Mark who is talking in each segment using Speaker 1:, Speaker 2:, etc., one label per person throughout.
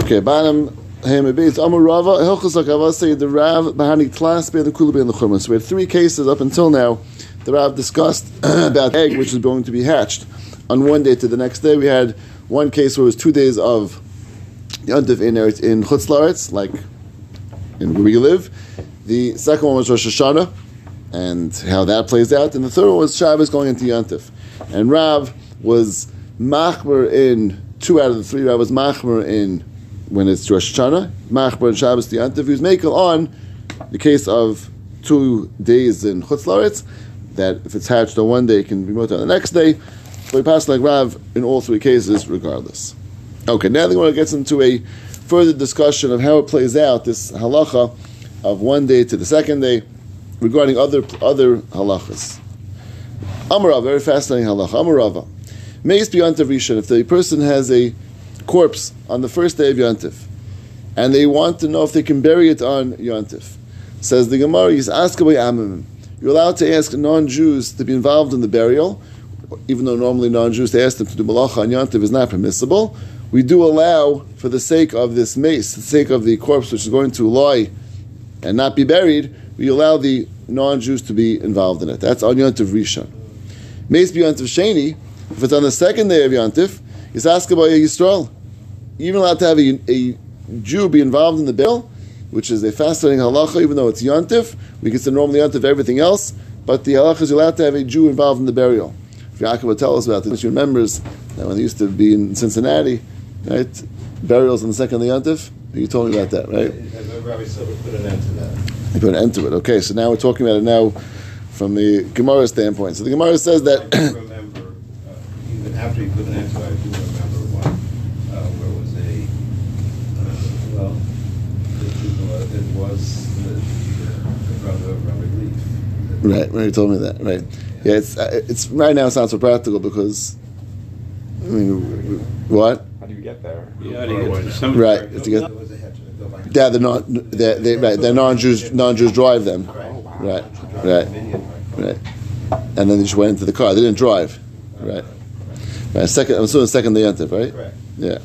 Speaker 1: Okay, bottom. It's Amar Rava, Hilchus Akava say the Rav Bahani Tlas Be the Kula and the Churma. So we had three cases up until now. The Rav discussed about egg which is going to be hatched on one day to the next day. We had one case where it was two days of Yontif in in Chutz Laretz, like in where we live. The second one was Rosh Hashanah and how that plays out, and the third one was Shabbos going into Yontif. And Rav was Machmer in two out of the three. Rav was Machmer in when it's Rosh Hashanah, Machbar and Shabbos the Yantiv, who's makel on the case of two days in Chutz Laretz, that if it's hatched on one day, it can be moved on the next day. But we pass like Rav in all three cases, regardless. Okay, now the Gemara gets into a further discussion of how it plays out, this halacha of one day to the second day, regarding other other halachas. Amarava, very fascinating halacha. Amarava. May it be Rishon, if the person has a corpse on the first day of Yontif, and they want to know if they can bury it on Yontif. Says the Gemara, he's asked by Amimim. You're allowed to ask non-Jews to be involved in the burial, even though normally non-Jews to ask them to do malacha on Yontif is not permissible. We do allow, for the sake of this mace, the sake of the corpse which is going to lie and not be buried, we allow the non-Jews to be involved in it. That's on Yontif Rishon. Mace be Yontif Sheni. If it's on the second day of Yontif, he's asked about Yisrael even allowed to have a, a Jew be involved in the bill, which is a fascinating halacha, even though it's yontif. We consider normally yontif everything else, but the halacha is allowed to have a Jew involved in the burial. If Yaakov will tell us about this, he remembers that when he used to be in Cincinnati, right, burials on the second of the yontif. You told me about that, right?
Speaker 2: As Rabbi Silver put an end to that.
Speaker 1: He put an end to it. Okay, so now we're talking about it now from the Gemara standpoint. So the Gemara says that.
Speaker 2: I do remember, uh, even after he put an end to it, I do remember one uh, where it was a, uh, well, it, it was the, the brother of Rabbi Leaf.
Speaker 1: Right, right. You told me that. Right. Yeah, it's uh, it's right now. It's not so practical because, I mean, what?
Speaker 3: How do you get there?
Speaker 4: Yeah, to get to the cemetery.
Speaker 1: Right. It's to get,
Speaker 2: a head to go back.
Speaker 1: yeah, they're not. They're, they right. They're non-Jews. Non-Jews drive them. Right. Right. Right. And then they just went into the car. They didn't drive. Right. Right. Second. I'm assuming second they entered. right?
Speaker 2: Correct.
Speaker 1: Yeah.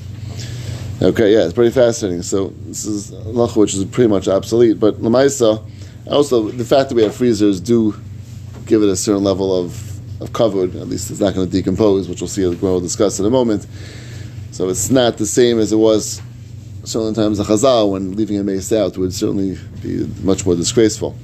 Speaker 1: Okay, yeah, it's pretty fascinating. So this is lacha, which is pretty much obsolete. But lamaisa, also the fact that we have freezers do give it a certain level of of kavod. At least it's not going to decompose, which we'll see. We'll discuss in a moment. So it's not the same as it was certain times the chazal when leaving a mace out would certainly be much more disgraceful.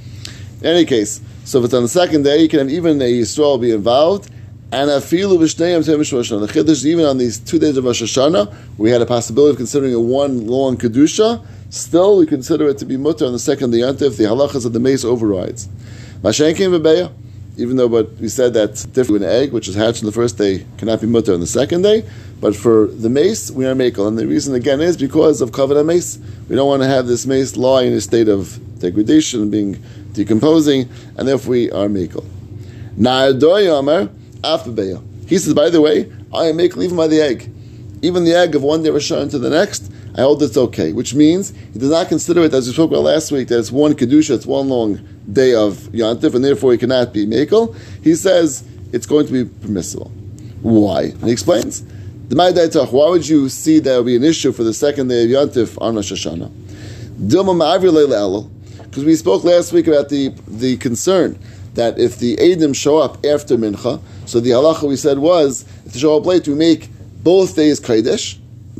Speaker 1: In any case, so if it's on the second day, you can have even a Yisrael be involved. And yom Rosh Hashanah. The chiddush is even on these two days of Rosh Hashanah, we had a possibility of considering a one long kedusha. Still, we consider it to be mutter on the second day if the halachas of the mace overrides. Mashenkin v'beya. Even though, but we said that different an egg, which is hatched on the first day, cannot be mutter on the second day. But for the mace, we are makel, and the reason again is because of kavod mace. We don't want to have this mace lie in a state of degradation, being decomposing, and if we are makel. Na'adoy Afabeya. He says, by the way, I make even by the egg. Even the egg of one day Rishon to the next, I hold it's okay. Which means he does not consider it, as we spoke about last week, that it's one kedusha, it's one long day of yantif, and therefore he cannot be makel. He says it's going to be permissible. Why? And he explains. Why would you see that would be an issue for the second day of yantif on Rosh Hashanah? Because we spoke last week about the, the concern that if the Adim show up after Mincha, so the halacha we said was, if they show up late, we make both days Kodesh,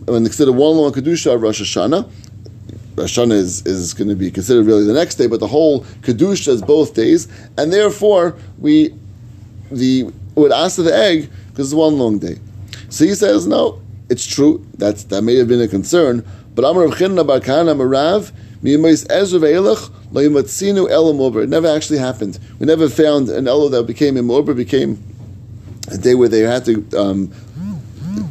Speaker 1: and of one long Kedusha of Rosh Hashanah, Rosh Hashanah is, is going to be considered really the next day, but the whole Kedusha is both days, and therefore we the would ask for the egg because it's one long day. So he says, no, it's true. That's, that may have been a concern, but Amar Rav Chinna Bar Kahana Ezra It never actually happened. We never found an Elo that became a Imober, became a day where they had to um,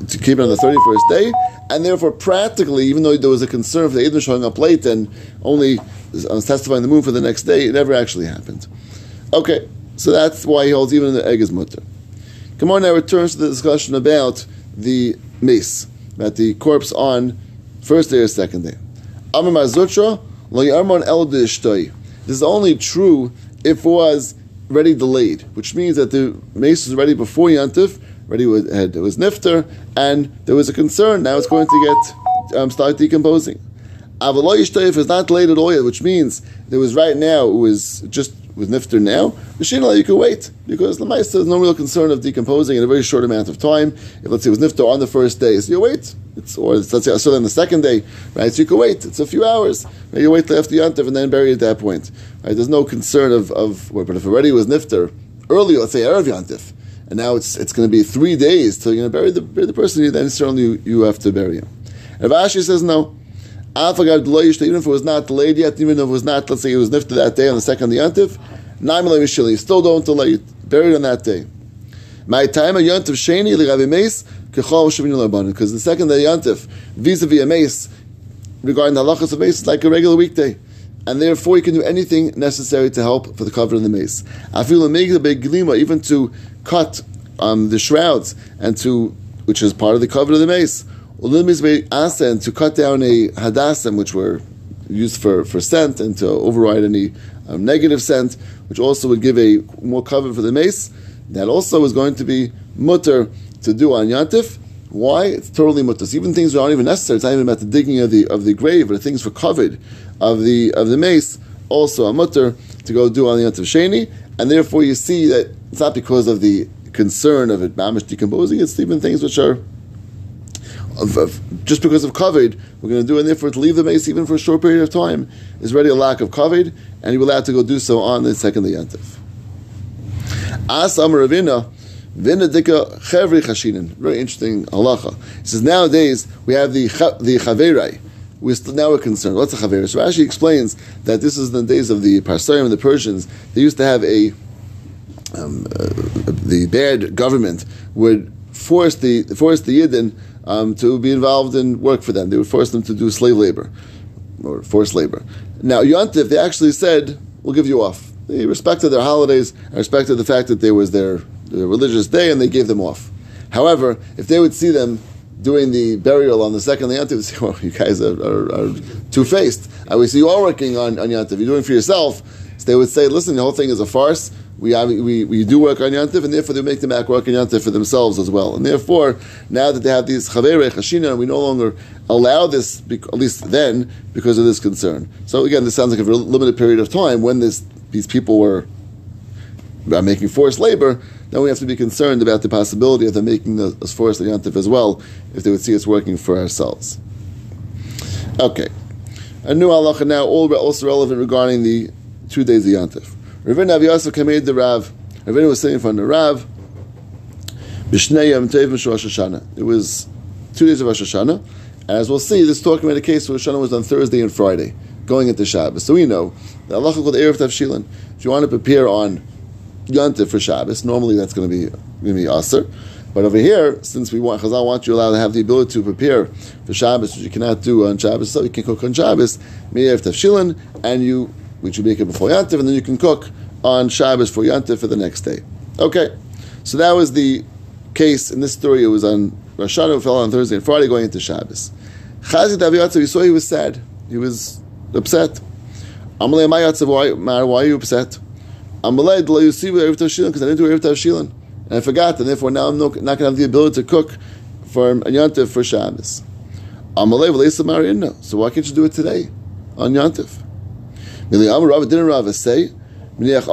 Speaker 1: to keep it on the 31st day, and therefore practically, even though there was a concern for the Edom showing up late and only testifying the moon for the next day, it never actually happened. Okay, so that's why he holds even the egg is mutter. Come on now returns to the discussion about the mace, about the corpse on first day or second day. This is only true if it was ready delayed, which means that the mace was ready before Yantif, ready was, had, it was nifter, and there was a concern, now it's going to get um, start decomposing. Avaloy is not late at all, which means it was right now, it was just with nifter now, Mishina, you can wait because the Maisa there's no real concern of decomposing in a very short amount of time. If let's say it was nifter on the first day, so you wait. It's or it's, let's say so then the second day, right? So you can wait. It's a few hours. Maybe You wait till after Yantiv and then bury it at that point. Right? There's no concern of of but if already was nifter earlier, let's say erev Yantiv, and now it's it's going to be three days till you're going to bury the bury the person. Then certainly you, you have to bury him. And Rashi says no. Even if it was not delayed yet, even if it was not, let's say it was nifted that day on the second Yantiv, you still don't delay it. Buried on that day. My time of Yantiv Sheni Rabbi Meis because the second day Yantiv vis-a-vis a mace regarding the halachas of mace is like a regular weekday. And therefore, you can do anything necessary to help for the cover of the mace. I feel the even to cut um, the shrouds and to, which is part of the cover of the mace. And to cut down a hadasim, which were used for, for scent, and to override any um, negative scent, which also would give a more cover for the mace. That also is going to be mutter to do on Yantif. Why? It's totally mutter. So even things that aren't even necessary. It's not even about the digging of the of the grave, but things for kavod of the of the mace. Also a mutter to go do on the Yantif Sheni, and therefore you see that it's not because of the concern of it mamish decomposing. It's even things which are of, of, just because of kavod, we're going to do an effort to leave the mace even for a short period of time is already a lack of kavod, and you're allowed to go do so on the second yantif. As Amar Ravina, Vinadika Chevri Chashinin. Very interesting halacha. He says nowadays we have the the chaverai. We're still, now we're concerned. What's a chaverai? So Rashi explains that this is the days of the Parsarim and the Persians. They used to have a um, uh, the bad government would force the force the Yidden um, to be involved in work for them. They would force them to do slave labor or forced labor. Now, Yontif, they actually said, we'll give you off. They respected their holidays and respected the fact that there was their, their religious day and they gave them off. However, if they would see them doing the burial on the second Yontif, they say, well, you guys are, are, are two-faced. I we see you all working on, on Yontif. You're doing for yourself. So they would say, listen, the whole thing is a farce we, we, we do work on Yantif, and therefore they make them act work on Yantif for themselves as well. And therefore, now that they have these Chavere Chashina, we no longer allow this, at least then, because of this concern. So again, this sounds like a very limited period of time when this, these people were making forced labor. Then we have to be concerned about the possibility of them making the, forced Yantif as well, if they would see us working for ourselves. Okay. A new halacha now, also relevant regarding the two days of Yantif. Ravina Avi Yosef came the Rav. Ravina was sitting in front of the Rav. It was two days of Rosh Hashanah. And as we'll see, this talking about a case where Rosh Hashanah was on Thursday and Friday, going into Shabbos. So we know that Allah called Erev Tavshilin. If you want to prepare on Yontif for Shabbos, normally that's going to be going to be Aser. But over here, since we want Chazal want you allowed to have the ability to prepare for Shabbos, which you cannot do on Shabbos, so you can cook on Shabbos, Me'erev Tavshilin, and you which you make it before Yantif, and then you can cook on Shabbos for Yantif for the next day. Okay, so that was the case in this story. It was on Rosh Hashanah, fell on Thursday and Friday, going into Shabbos. Chazit Aviyatzav, we saw he was sad. He was upset. Amalei Mayatzav, why, why are you upset? Amalei Dla Yusiv Erev Tavshilin, because I didn't do Erev Tavshilin. And I forgot, and therefore now I'm not, going to have the ability to cook for Yantif for Shabbos. Amalei V'leisa Marina. So why can't you do it today on Yantif? Miliam Rav didn't Rav say. A person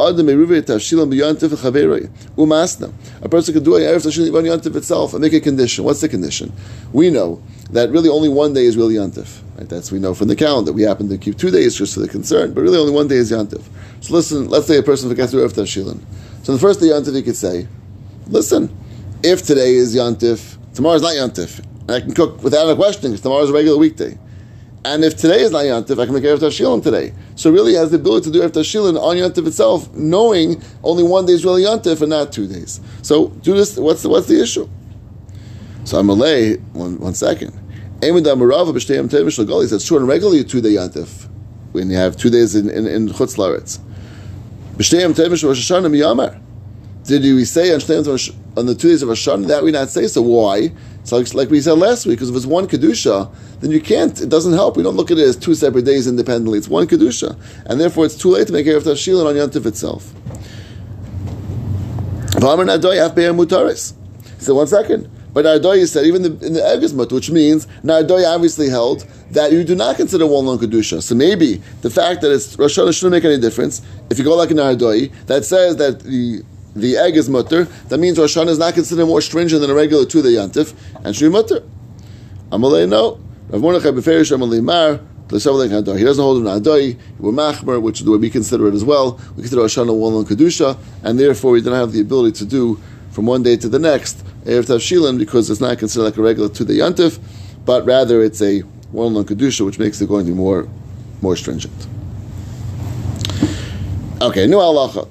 Speaker 1: could do a Erev Tashil on Yantif itself and make a condition. What's the condition? We know that really only one day is really Yantif. Right? That's we know from the calendar. We happen to keep two days just for the concern, but really only one day is Yantif. So listen, let's say a person forgets to Erev Tashilin. So the first day Yantif he could say, listen, if today is Yantif, tomorrow is not Yantif. And I can cook without a question because tomorrow is a regular weekday. And if today is not Yantif, I can make Erev Tashilin today. So really has the ability to do Erev Tashilin on Yantif itself, knowing only one day is really Yantif and not two days. So do this. What's the, what's the issue? So I'm Malay. One one second. He says, sure, and regularly two day Yantif when you have two days in in, in Chutz Laretz. Did we say on, on the two days of Hashanah that we not say so? Why? So like we said last week, because if it's one kedusha, then you can't. It doesn't help. We don't look at it as two separate days independently. It's one kedusha, and therefore it's too late to make erev tashilin on yantif itself. So one second. But Nardoya said even the, in the mutter, which means Nardoya obviously held that you do not consider one long kedusha. So maybe the fact that it's Rosh Hashanah shouldn't make any difference. If you go like in Nardoya, that says that the the egg is mutter, that means Rosh Hashanah is not considered more stringent than a regular two day yantif, and should be mutter. Amalei no. Rav Mordechai beferish Amalei mar. He doesn't hold an adoi. We're machmer, which is the way we consider it as well. We consider Rosh Hashanah one long kedusha, and therefore we don't have the ability to do from one day to the next erev tavshilin because it's not considered like a regular two day yantif, but rather it's a one long kedusha, which makes it going to be more more stringent. Okay, new halacha.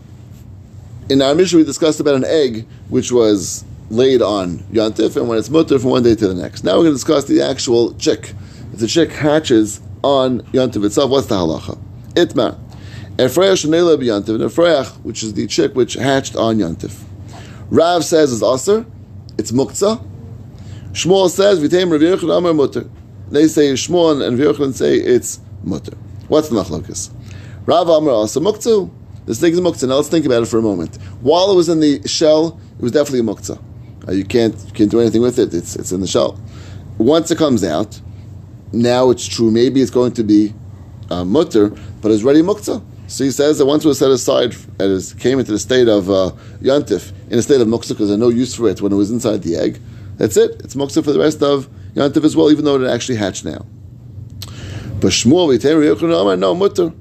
Speaker 1: In our mission, we discussed about an egg which was laid on yantif, and when it's mutter from one day to the next. Now we're going to discuss the actual chick. If the chick hatches on yantiv itself, what's the halacha? Itmar. Efreya shenela b'yantiv, and which is the chick which hatched on yantiv. Rav says it's aser, it's muktzah. Shmuel says v'teim Rav Amar mutter. They say Shmuel and Rav Yochanan say it's mutter. What's the machlokas? Rav Amar also muktzah. This thing is muktzah. Now let's think about it for a moment. While it was in the shell, it was definitely a muktzah. Uh, you can't you can't do anything with it. It's it's in the shell. Once it comes out, now it's true. Maybe it's going to be uh, mutter, but it's ready muktzah. So he says that once it was set aside it came into the state of uh, yantif, in a state of muktzah, because there's no use for it when it was inside the egg, that's it. It's muktzah for the rest of yantif as well, even though it actually hatched now. But Shmuel, no mutter.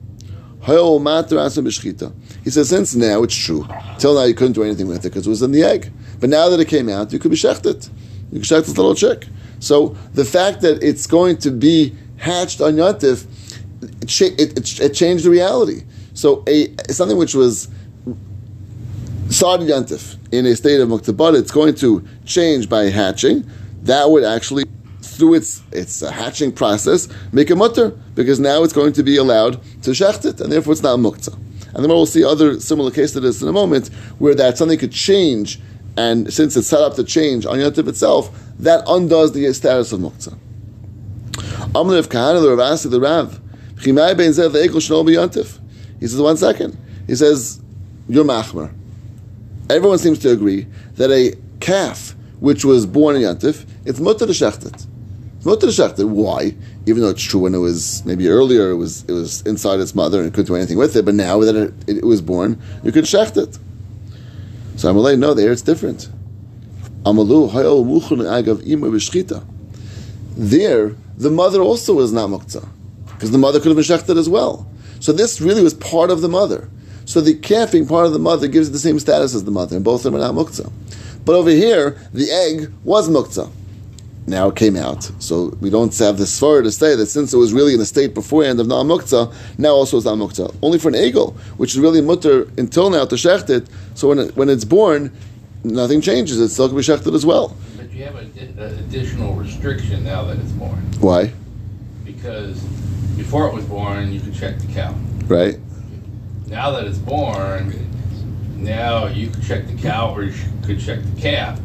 Speaker 1: He says, since now it's true. Till now you couldn't do anything with it because it was in the egg. But now that it came out, you could be shechted. You could shecht the little chick. So the fact that it's going to be hatched on Yantif, it, it, it, changed the reality. So a something which was started Yantif in a state of Muktabat, it's going to change by hatching. That would actually, through its its uh, hatching process, make a mutter because now it's going to be allowed to shecht it, and therefore it's not muktzah. And then we'll see other similar cases in a moment, where that something could change, and since it's set up to change on Yantif itself, that undoes the status of muktzah. Of Kahana, the Rav asked the Rav, he says, one second. He says, you're machmer. Everyone seems to agree that a calf which was born in Yantif, it's mutter to shechtet. It's mutter shechtet. Why? Even though it's true when it was maybe earlier, it was it was inside its mother and it couldn't do anything with it. But now that it, it, it was born, you could shecht it. So I'm like, no, there it's different. There, the mother also was not muktzah because the mother could have been shechted as well. So this really was part of the mother. So the calf being part of the mother gives it the same status as the mother, and both of them are not muktzah. But over here, the egg was muktzah. Now it came out, so we don't have the svara to say that since it was really in the state beforehand of non muktzah, now also is not muktzah. Only for an eagle, which is really mutter until now to shecht it. So when it, when it's born, nothing changes. It still can be shechted as well.
Speaker 3: But you have an uh, additional restriction now that it's born.
Speaker 1: Why?
Speaker 3: Because before it was born, you could check the cow.
Speaker 1: Right.
Speaker 3: Now that it's born, now you could check the cow or you could check the calf.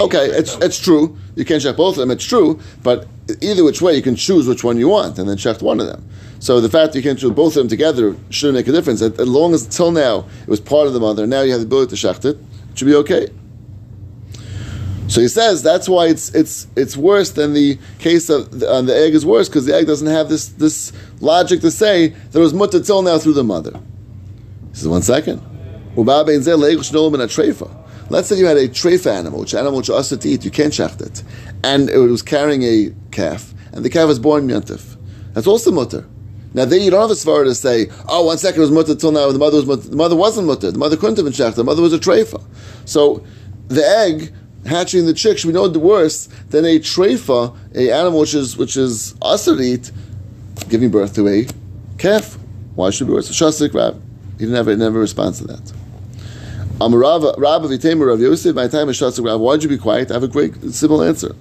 Speaker 1: Okay, it's it's true. You can't check both of them. It's true, but either which way, you can choose which one you want and then check one of them. So the fact that you can't choose both of them together shouldn't make a difference. As long as until now it was part of the mother, now you have the ability to shecht it, it should be okay. So he says that's why it's it's it's worse than the case of the, uh, the egg is worse because the egg doesn't have this this logic to say there was mutter till now through the mother. He says one second. Let's say you had a trefa animal, which animal which also to eat, you can't shacht it, and it was carrying a calf, and the calf was born yantif. That's also mutter. Now there you don't have a svara to say, oh, one second it was mutter till now, the mother was mutter. The mother wasn't mutter. The mother couldn't have been shachted. The mother was a trefa. So the egg hatching the chick should be no worse than a trefa, a animal which is which is asarit, giving birth to a calf. Why should it be worse? Shasik Rab. He never never responds to that. Amarav Rab of Itamer Rav Yosef, my time is Shasik Rab. Why'd you be quiet? I have a great simple answer.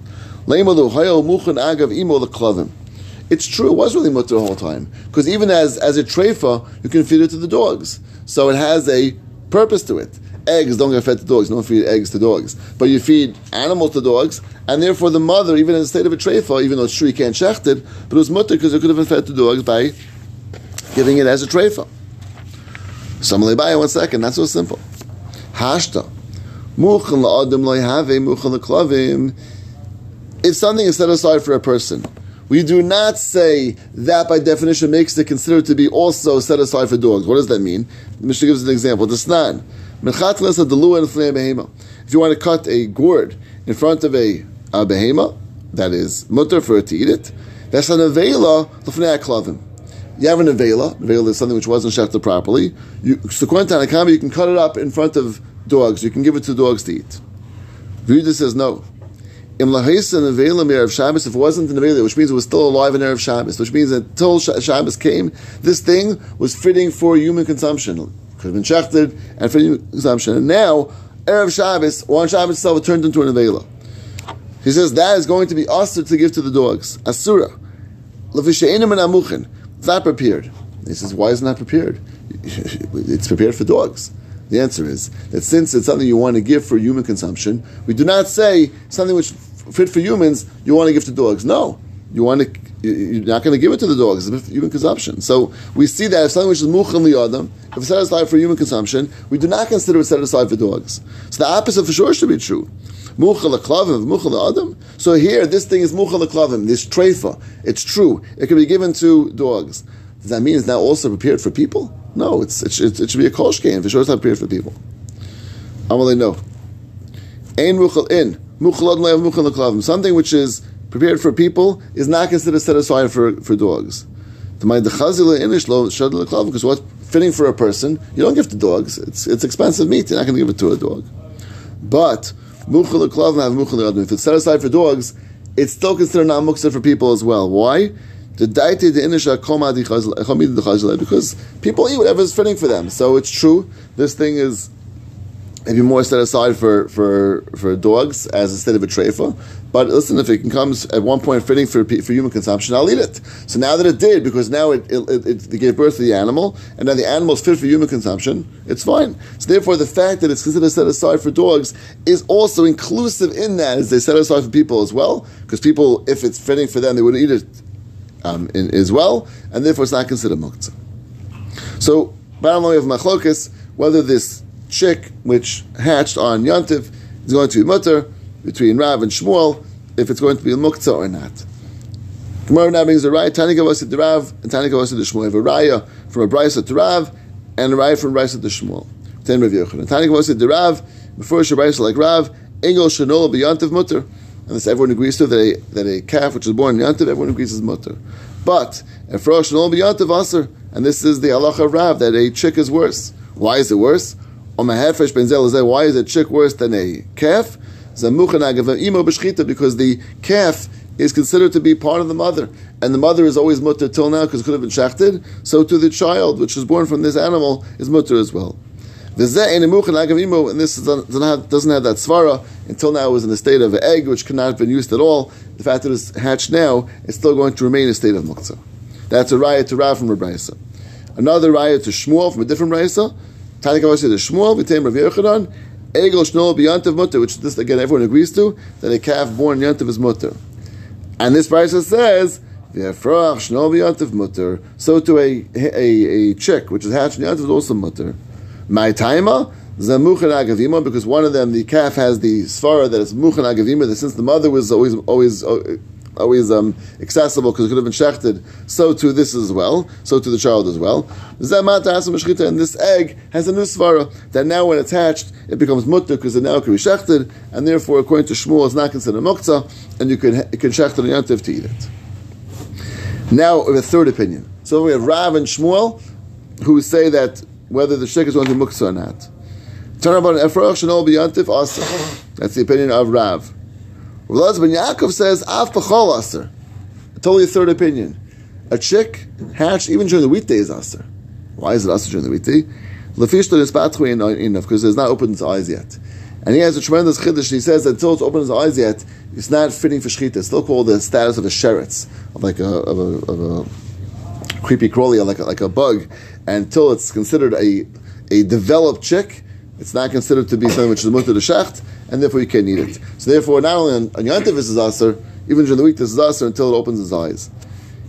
Speaker 1: It's true, it was really mutter the whole time. Because even as, as a trefa, you can feed it to the dogs. So it has a purpose to it eggs don't get fed to dogs. You don't feed eggs to dogs. But you feed animals to dogs, and therefore the mother, even in the state of a treifa, even though it's true you can't shecht it, but it was mutter because it could have been fed to dogs by giving it as a treifa. Samalei one second, not so simple. Hashta. Muchan la'adim lo'yhave muchan la'klavim. If something is set aside for a person, we do not say that by definition makes it considered to be also set aside for dogs. What does that mean? The Mishnah gives an example. The snan. If you want to cut a gourd in front of a, a behema, that is mutter for it to eat it, that's an avela l'fnei klavim. You have an avela. Avela is something which wasn't shechted properly. You, so you can cut it up in front of dogs. You can give it to dogs to eat. Vida says no. Im lahaisa nevela mir of Shabbos, if it wasn't an nevela, which means it was still alive in erev Shabbos, which means that until Shabbos came, this thing was fitting for human consumption. Could have been shechted and for human consumption. And now, erev Shabbos, or on Shabbos itself, it turned into a nevela. He says that is going to be usher to give to the dogs. Asura. It's not prepared. He says, why is it not prepared? it's prepared for dogs. The answer is that since it's something you want to give for human consumption, we do not say something which fit for humans you want to give to dogs. No, you want to. You're not going to give it to the dogs. It's human consumption. So we see that if something which is mucham liyadam, if it's set aside for human consumption, we do not consider it set aside for dogs. So the opposite for sure should be true. Muchal klavim, muchal adam. So here, this thing is muchal klavim, this treifa. It's true. It can be given to dogs. Does that mean it's now also prepared for people? No, it's, it, should, it should be a kolshkein. For sure, it's not prepared for people. Amalei no. Ein muchal in muchal muchal klavim. Something which is prepared for people is not considered set aside for, for dogs. Because what's fitting for a person, you don't give to dogs. It's, it's expensive meat. You're not going to give it to a dog. But if it's set aside for dogs, it's still considered not muksa for people as well. Why? Because people eat whatever is fitting for them. So it's true. This thing is maybe more set aside for, for, for dogs as instead of a treifa. But listen, if it comes at one point fitting for, for human consumption, I'll eat it. So now that it did, because now it, it, it, it gave birth to the animal, and now the animal is fit for human consumption, it's fine. So therefore, the fact that it's considered set aside for dogs is also inclusive in that, as they set aside for people as well, because people, if it's fitting for them, they would eat it um, in, as well, and therefore it's not considered muktzah. So, bottom line of machlokas, whether this chick which hatched on Yantiv is going to be mutter between Rav and Shmuel if it's going to be a muktzah or not. Gemara now brings a raya Tani Gavasid to Rav and Tani Gavasid to Shmuel. have a raya from a brisa to Rav and a raya from brisa to Shmuel. Ten Rav Yochanan. Tani Gavasid to Rav before a brisa like Rav Engel Shanol B'Yantiv Mutter. And this everyone agrees to that a, that a calf which is born in Yantiv, everyone agrees is mutter. But if Rosh Shanol B'Yantiv Aser, and this is the halacha of Rav that a chick is worse. Why is it worse? Why is a chick worse than a calf? Because the calf is considered to be part of the mother, and the mother is always mutter till now because it could have been shachted. So to the child which is born from this animal is mutter as well. The And this doesn't have, doesn't have that svara. Until now, it was in the state of an egg, which could not have been used at all. The fact that it's hatched now, it's still going to remain a state of muktzah. That's a raya to Rav from Rabbi Another raya to Shmuel from a different raya. Tani says the Shmuel, v'teim Rav Yochanan, Egel Shnol B'yantav Mutter, which this again everyone agrees to, that a calf born Yantav is Mutter. And this Brisa says, V'yafrach Shnol B'yantav Mutter, so to a, a, a chick, which is hatched Yantav, is also Mutter. My taima, Zamuchan Agavima, because one of them, the calf has the svara that is Muchan Agavima, that since the mother was always, always, uh, always um, accessible because it could have been shechted, so to this as well, so to the child as well. And this egg has a new that now when it's hatched, it becomes mutter because it now can be shechted, and therefore, according to Shmuel, it's not considered a muktzah, and you can, you can shecht Yantiv to eat it. Now, we have a third opinion. So we have Rav and Shmuel, who say that whether the shek is going to be muktzah or not. Turn about an Efrach Shanol B'Yantif Asa. That's the opinion of Rav. Rav ben Yaakov says, Av Pachol Aser. Totally a third opinion. A chick hatched even during the weekday is Aser. Why is it Aser during the weekday? Lefishto is pathway in enough because it's not opened its eyes yet. And he has a tremendous chiddush. He says that until it's opened its eyes yet, it's not fitting for shechita. It's still called the status of a sheretz, of like a, of a, of a creepy crawly, like a, like a bug. And until it's considered a, a developed chick, it's not considered to be something which is mutter to shecht, and therefore you can't eat it. So therefore, not only on, on Yantiv this is aser, even during the week this is aser until it opens its eyes.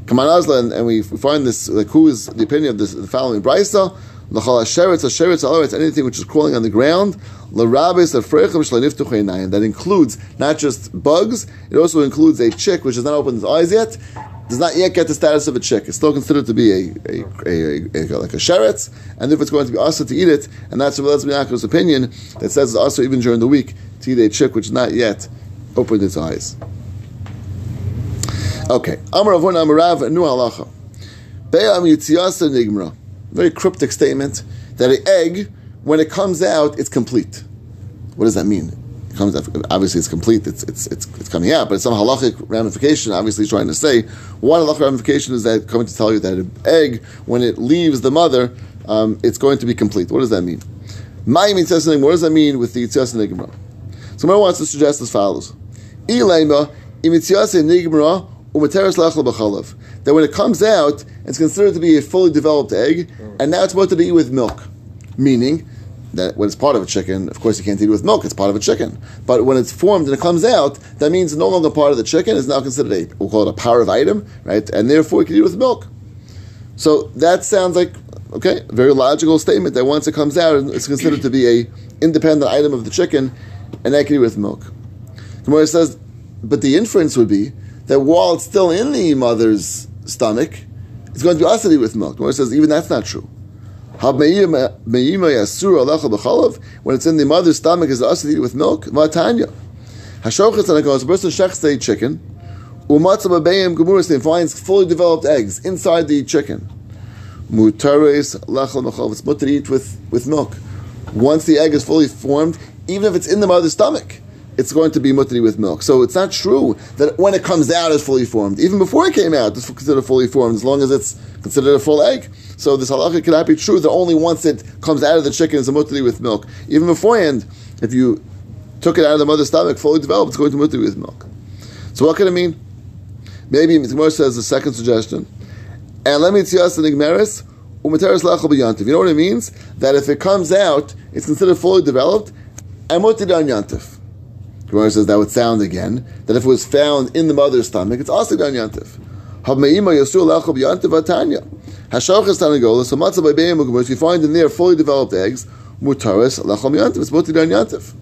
Speaker 1: Kaman Azla, and, and we find this, like who is the opinion of this, the following brisa, L'chal hasheretz, hasheretz, alaretz, anything which is crawling on the ground. L'rabes afreichim shle'niftuch einayim. That includes not just bugs, it also includes a chick which has not opened its eyes yet, does not yet get the status of a chick. It's still considered to be a, a, a, a, a like a sheretz, and if it's going to be also to eat it, and that's Rabbi Yaakov's opinion that says it's also even during the week to eat a chick which not yet opened its eyes. Okay, Amar Avon Amarav Nu Halacha. Be'am Yitziyasa Nigmra. Very cryptic statement that an egg, when it comes out, it's complete. What does that mean? It comes obviously it's complete, it's, it's, it's, it's coming out, but it's some halachic ramification, obviously trying to say. One halachic ramification is that coming to tell you that an egg, when it leaves the mother, um, it's going to be complete. What does that mean? My Yitziyasa Nigmra, what does that mean with the Yitziyasa Nigmra? So Someone wants to suggest as follows. Ilema, Imitziyasa Nigmra, that when it comes out, it's considered to be a fully developed egg, and now it's supposed to be with milk. Meaning that when it's part of a chicken, of course you can't eat it with milk, it's part of a chicken. But when it's formed and it comes out, that means it's no longer part of the chicken, it's now considered a, we'll call it a power of item, right? And therefore you can eat it with milk. So that sounds like, okay, very logical statement that once it comes out, it's considered to be a independent item of the chicken, and that can eat with milk. Gemara says, but the inference would be that while it's still in the mother's stomach, it's going to be asadi with milk. Gemara says even that's not true. When it's in the mother's stomach, is asadi with milk? Vatanya. Hashochet and. A person shechs a chicken. Umatzah b'beim gemuris finds fully developed eggs inside the chicken. Mutares lachal mechal. It's mutter to eat with with milk. Once the egg is fully formed, even if it's in the mother's stomach it's going to be mutri with milk. So it's not true that when it comes out it's fully formed. Even before it came out, it's considered fully formed as long as it's considered a full egg. So this halacha cannot be true that only once it comes out of the chicken is a mutri with milk. Even beforehand, if you took it out of the mother's stomach fully developed, it's going to mutri with milk. So what can it mean? Maybe Gemara says the second suggestion. And let me tell you igmeris umateris lachal b'yantiv. You know what it means? That if it comes out, it's considered fully developed and mutri on yantiv. Gemara says that would sound again that if it was found in the mother's stomach, it's also on yantif. If you find in there fully developed eggs, mutaris lachol yantif. It's mutar on yantif.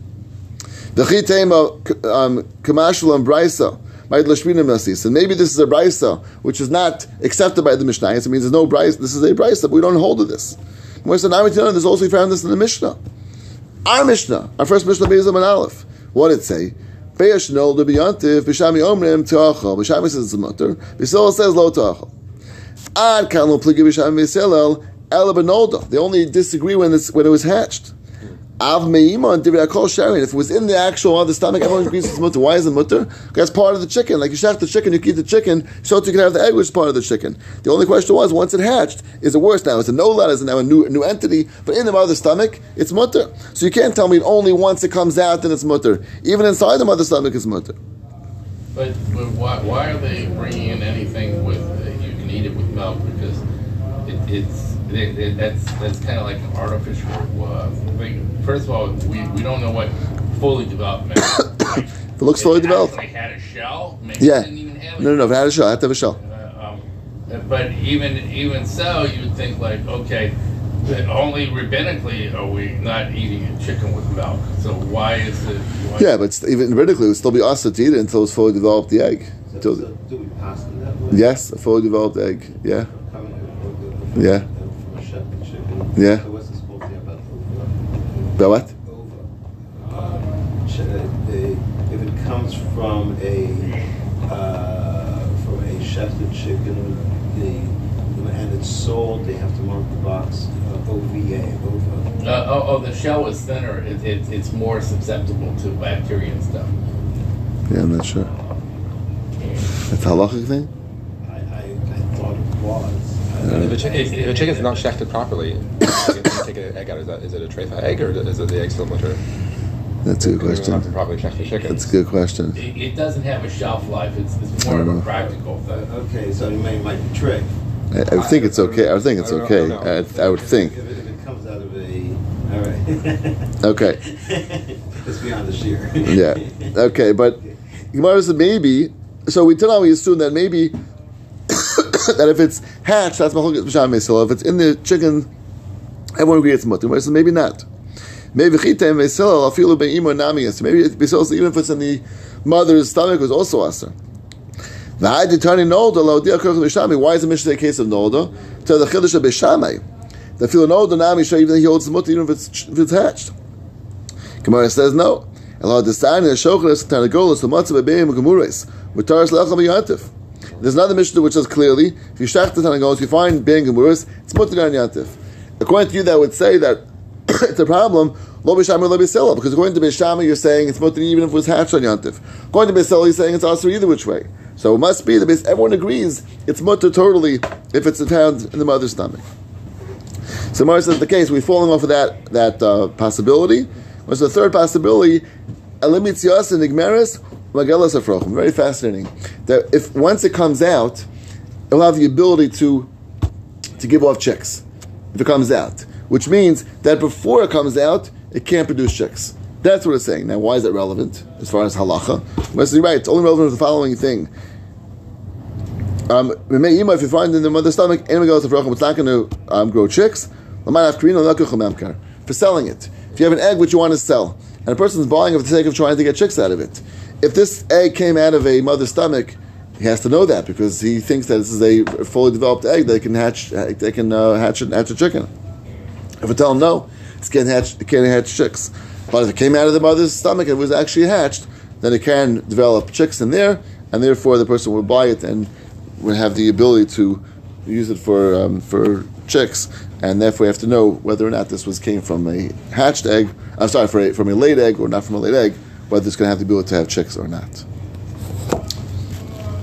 Speaker 1: V'chi tema um, kamashul and brisa. And maybe this is a brisa which is not accepted by the Mishnah. It means there's no brisa. This is a brisa, but we don't hold to this. Gemara said, there's also found this in the Mishnah. Our Mishnah, our first Mishnah, and Aleph. What did it say? Be'esh nol de biyantiv, b'shami omrim ta'achal. B'shami says it's a mutter. B'silel says lo ta'achal. Ad kalon pligi b'shami b'silel, ela benolda. They only disagree when, it's, when it was hatched. Av meima and divrei kol sharing. If it was in the actual other stomach, everyone agrees it's mutter. Why is it mutter? Because part of the chicken. Like you shech the chicken, you eat the chicken, so you can have the egg, which is part of the chicken. The only question was, once it hatched, is it worse now? It's a no It's now a new, new entity, but in the mother's stomach, it's mutter. So you can't tell me only once it comes out, then it's mutter. Even inside the mother's stomach, it's mutter.
Speaker 3: But, but why, why are they bringing in anything with, uh, you can eat it with milk? Because it, it's it, it, that's that's kind of like an artificial uh, thing. First of all, we, we don't know what fully developed means.
Speaker 1: if it looks fully developed.
Speaker 3: It had a shell. Maybe
Speaker 1: yeah.
Speaker 3: no,
Speaker 1: no, no. If it had a shell, I have to have a shell.
Speaker 3: Uh, um, but even even so, you'd think like, okay, only rabbinically are we not eating a chicken with milk. So why is it? Why
Speaker 1: yeah, but even rabbinically, it would still be us to eat it until it's fully developed the egg.
Speaker 2: So, so do we pass that way?
Speaker 1: Yes, a fully developed egg. Yeah. Yeah. Yeah.
Speaker 2: So what's this supposed to be about
Speaker 1: About what?
Speaker 2: Um, if it comes from a uh, from a shafted chicken, the and it's sold, they have to mark the box uh, OVA, OVA.
Speaker 3: Uh, oh, oh, the shell is thinner. It, it, it's more susceptible to bacteria and stuff.
Speaker 1: Yeah, I'm not sure. That's a halachic thing.
Speaker 2: I, I, I thought it was.
Speaker 4: If uh, a, chi- if, if a chicken's not shafted properly, take an egg out. Is, that, is it a treifa egg or is it the egg still mature?
Speaker 1: That's a good question.
Speaker 4: Properly shaft chicken.
Speaker 1: That's a good question.
Speaker 3: It, it doesn't have a shelf life. It's, it's more of a practical thing.
Speaker 2: Okay, so you may might be tricked.
Speaker 1: I, I would think it's okay. I would think it's
Speaker 4: I
Speaker 1: okay.
Speaker 4: know.
Speaker 1: I, I would think.
Speaker 2: If it, if it comes out of a, all right.
Speaker 1: Okay.
Speaker 2: it's beyond the shear.
Speaker 1: Yeah. Okay, but Gemara said maybe. So we tell we assume that maybe that if it's hatched, that's machlokes b'sham If it's in the chicken Everyone agrees it's mutter. So maybe not. Maybe chitem beisil afilu be'imo namias. Maybe beisil even if it's in the mother's stomach was also aser. Why is the Mishnah a case of Nolda? To the Chiddush of Beishamai. The feel Nolda Nami show even he holds the mutter even if it's, if it's hatched. Gemara says no. Allah design the Shochras Tarnagolas the Matzah Bebeim Gemuris with Taras Lecham Yantif. There's another Mishnah which says clearly if you shach the Tarnagolas you find Bein Gemuris it's mutter on Yantif. According to you, that would say that it's a problem. Lo b'shamar lo b'sela, because according to b'shamar, you're saying it's mutter even if it was hatched on yantif. According to b'sela, you're saying it's also either which way. So it must be that everyone agrees it's mutter totally if it's found in the mother's stomach. So Mara says the case we're falling off of that that uh, possibility. What's the third possibility? Elimitzias and igmeris magelas afrochim. Very fascinating. That if once it comes out, it will have the ability to to give off chicks if it comes out, which means that before it comes out, it can't produce chicks. That's what it's saying. Now, why is that relevant as far as halacha? You're right. It's only relevant to the following thing. Um, if you find in the mother's stomach, it's not going to um, grow chicks. For selling it. If you have an egg which you want to sell, and a person's buying it for the sake of trying to get chicks out of it, if this egg came out of a mother's stomach, he has to know that because he thinks that this is a fully developed egg that can hatch. They can uh, hatch, hatch a chicken. If I tell him no, it can't hatch. It can't hatch chicks. But if it came out of the mother's stomach and was actually hatched, then it can develop chicks in there, and therefore the person will buy it and would have the ability to use it for um, for chicks, and therefore you have to know whether or not this was came from a hatched egg. I'm sorry, a, from a laid egg or not from a laid egg. Whether it's going to have the ability to have chicks or not.